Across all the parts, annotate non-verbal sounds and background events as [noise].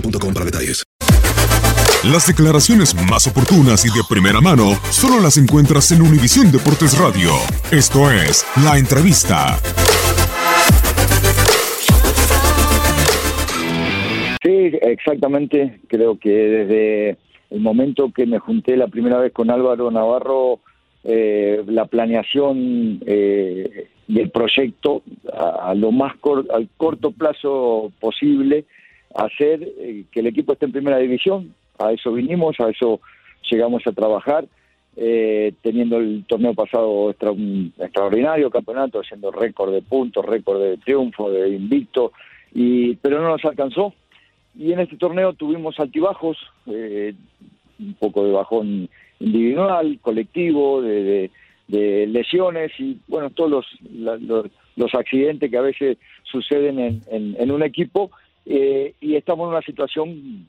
boostmobile.com para detalles. Las declaraciones más oportunas y de primera mano solo las encuentras en Univisión Deportes Radio. Esto es La Entrevista. Sí, exactamente. Creo que desde el momento que me junté la primera vez con Álvaro Navarro, eh, la planeación eh, y el proyecto a, a lo más cor- al corto plazo posible, hacer eh, que el equipo esté en primera división. A eso vinimos, a eso llegamos a trabajar, eh, teniendo el torneo pasado extra- un extraordinario campeonato, haciendo récord de puntos, récord de triunfo, de invicto, y pero no nos alcanzó. Y en este torneo tuvimos altibajos, eh, un poco de bajón individual, colectivo, de, de- lesiones y bueno, todos los, los accidentes que a veces suceden en, en- en un equipo eh, y estamos en una situación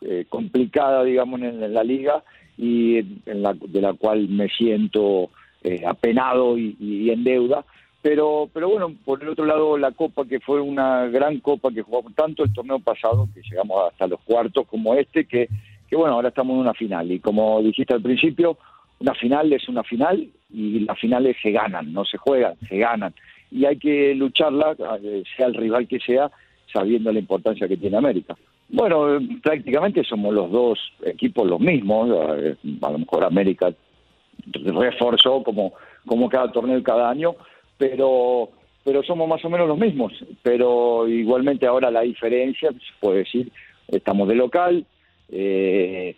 eh, complicada, digamos, en, la liga y en la, de la cual me siento eh, apenado y, y en deuda. Pero, pero bueno, por el otro lado, la Copa, que fue una gran Copa que jugamos tanto el torneo pasado, que llegamos hasta los cuartos como este, que, que bueno, ahora estamos en una final. Y como dijiste al principio, una final es una final y las finales se ganan, no se juegan, se ganan. Y hay que lucharla, eh, sea el rival que sea, sabiendo la importancia que tiene América. Bueno, eh, prácticamente somos los dos equipos los mismos, eh, a lo mejor América reforzó como, como cada torneo cada año, pero pero somos más o menos los mismos, pero igualmente ahora la diferencia, se puede decir, estamos de local, eh,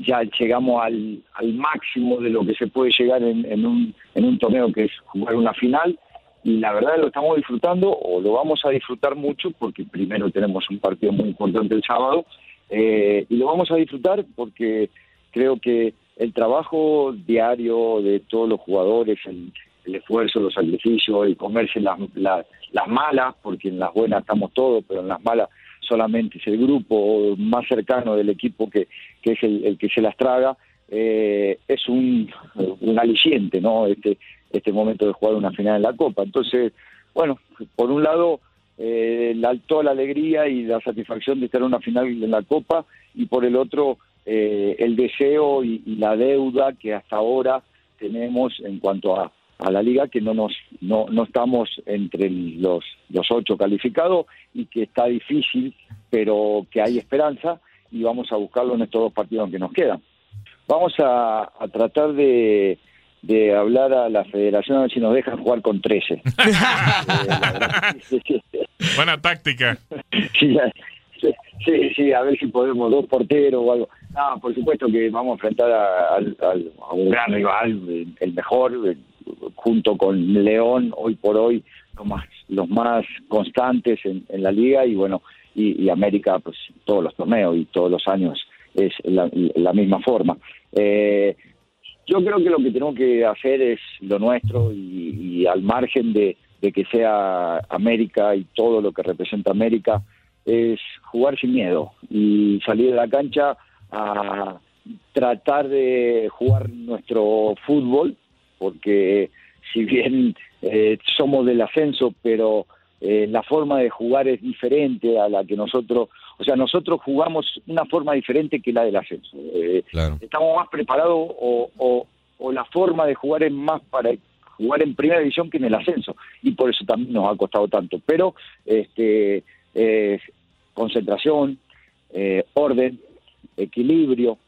ya llegamos al, al máximo de lo que se puede llegar en un, en un torneo que es jugar una final, y la verdad lo estamos disfrutando o lo vamos a disfrutar mucho porque primero tenemos un partido muy importante el sábado eh, y lo vamos a disfrutar porque creo que el trabajo diario de todos los jugadores, el, el esfuerzo, los sacrificios, el comerse las, las, las malas, porque en las buenas estamos todos, pero en las malas solamente es el grupo más cercano del equipo que, es el, el que se las traga, eh, es un, un aliciente, ¿no? Este, este momento de jugar una final en la Copa. Entonces, bueno, por un lado, eh, la, toda la alegría y la satisfacción de estar en una final en la Copa, y por el otro, eh, el deseo y, y la deuda que hasta ahora tenemos en cuanto a, a la liga, que no nos no, no estamos entre los, los ocho calificados y que está difícil, pero que hay esperanza y vamos a buscarlo en estos dos partidos que nos quedan. Vamos a, a tratar de, de hablar a la federación a ver si nos dejan jugar con 13. [laughs] Buena táctica. [laughs] Sí, sí, a ver si podemos, dos porteros o algo. No, por supuesto que vamos a enfrentar a, a un gran rival, el mejor, junto con León, hoy por hoy, los más, los más constantes en, la liga y bueno, y, América, pues todos los torneos y todos los años es la, misma forma. Eh, yo creo que lo que tenemos que hacer es lo nuestro y, al margen de, que sea América y todo lo que representa América, es jugar sin miedo y salir de la cancha a tratar de jugar nuestro fútbol, porque si bien eh, somos del ascenso, pero eh, la forma de jugar es diferente a la que nosotros, o sea, nosotros jugamos una forma diferente que la del ascenso. Eh, estamos más preparados o, o, la forma de jugar es más para jugar en primera división que en el ascenso y por eso también nos ha costado tanto. Pero este, concentración, orden, equilibrio,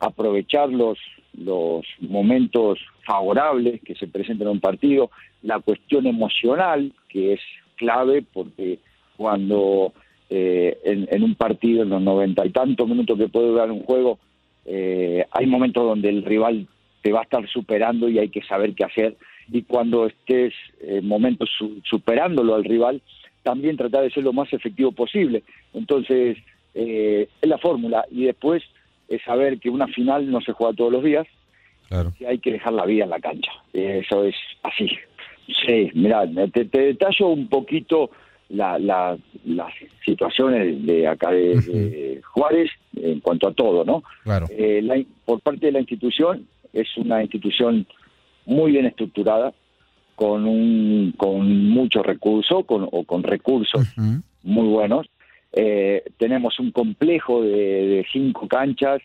aprovechar los, los momentos favorables que se presentan en un partido, la cuestión emocional, que es clave porque cuando eh, en, un partido, en los noventa y tantos minutos que puede durar un juego, eh, hay momentos donde el rival te va a estar superando y hay que saber qué hacer. Y cuando estés en momentos superándolo al rival, también tratar de ser lo más efectivo posible. Entonces, eh, es la fórmula. Y después es saber que una final no se juega todos los días, claro. que hay que dejar la vida en la cancha. Eso es así. Sí, mira, te, detallo un poquito la, las situaciones de acá de, Juárez en cuanto a todo, ¿no? Claro. Eh, por parte de la institución, es una institución muy bien estructurada, con un con mucho recurso, con, o con recursos muy buenos, eh, tenemos un complejo de, cinco canchas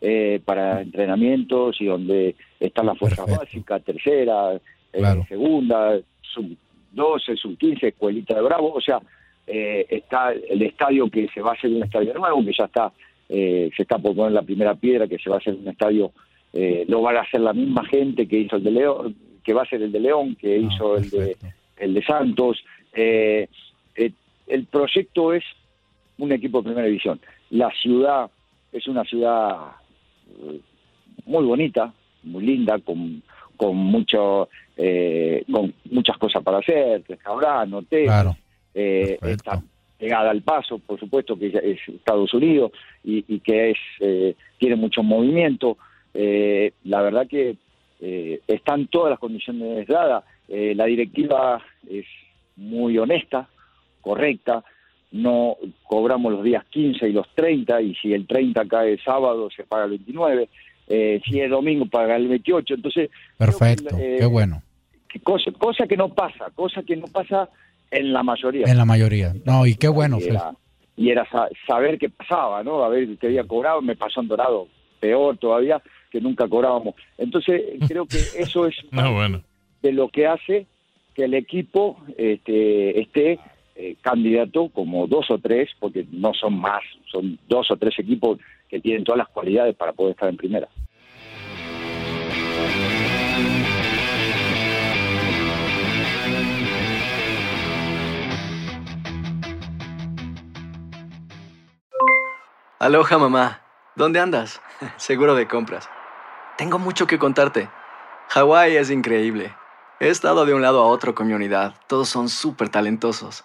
eh, para entrenamientos y donde están las fuerzas básicas, tercera, eh, segunda, sub 12, sub 15, escuelita de Bravo, o sea, está el estadio que se va a hacer un estadio nuevo, que ya está, se está por poner la primera piedra, que se va a hacer un estadio, lo va a hacer la misma gente que hizo el de León, que va a ser el de León, que ah, hizo el de, el de Santos. el proyecto es un equipo de primera división. La ciudad es una ciudad eh, muy bonita, muy linda, con, con mucho eh, con muchas cosas para hacer, restaurantes, hoteles, eh, está pegada al paso, por supuesto que es Estados Unidos y, que es tiene mucho movimiento. la verdad que están todas las condiciones dadas. la directiva es muy honesta, correcta, no cobramos los días 15 y los 30, y si el 30 cae sábado se paga el 29, eh, si es domingo paga el 28, entonces... Perfecto, eh, qué bueno. Cosa, cosa que no pasa, cosa que no pasa en la mayoría. En la mayoría, no, y qué bueno. Y era, saber qué pasaba, ¿no? A ver qué había cobrado, me pasó en Dorado, peor todavía, que nunca cobrábamos. Entonces [laughs] creo que eso es de lo que hace que el equipo este, esté eh, candidato como dos o tres, porque no son más, son dos o tres equipos que tienen todas las cualidades para poder estar en primera. Aloha mamá, ¿dónde andas? [laughs] Seguro de compras. Tengo mucho que contarte. Hawái es increíble. He estado de un lado a otro con mi unidad. Todos son súper talentosos.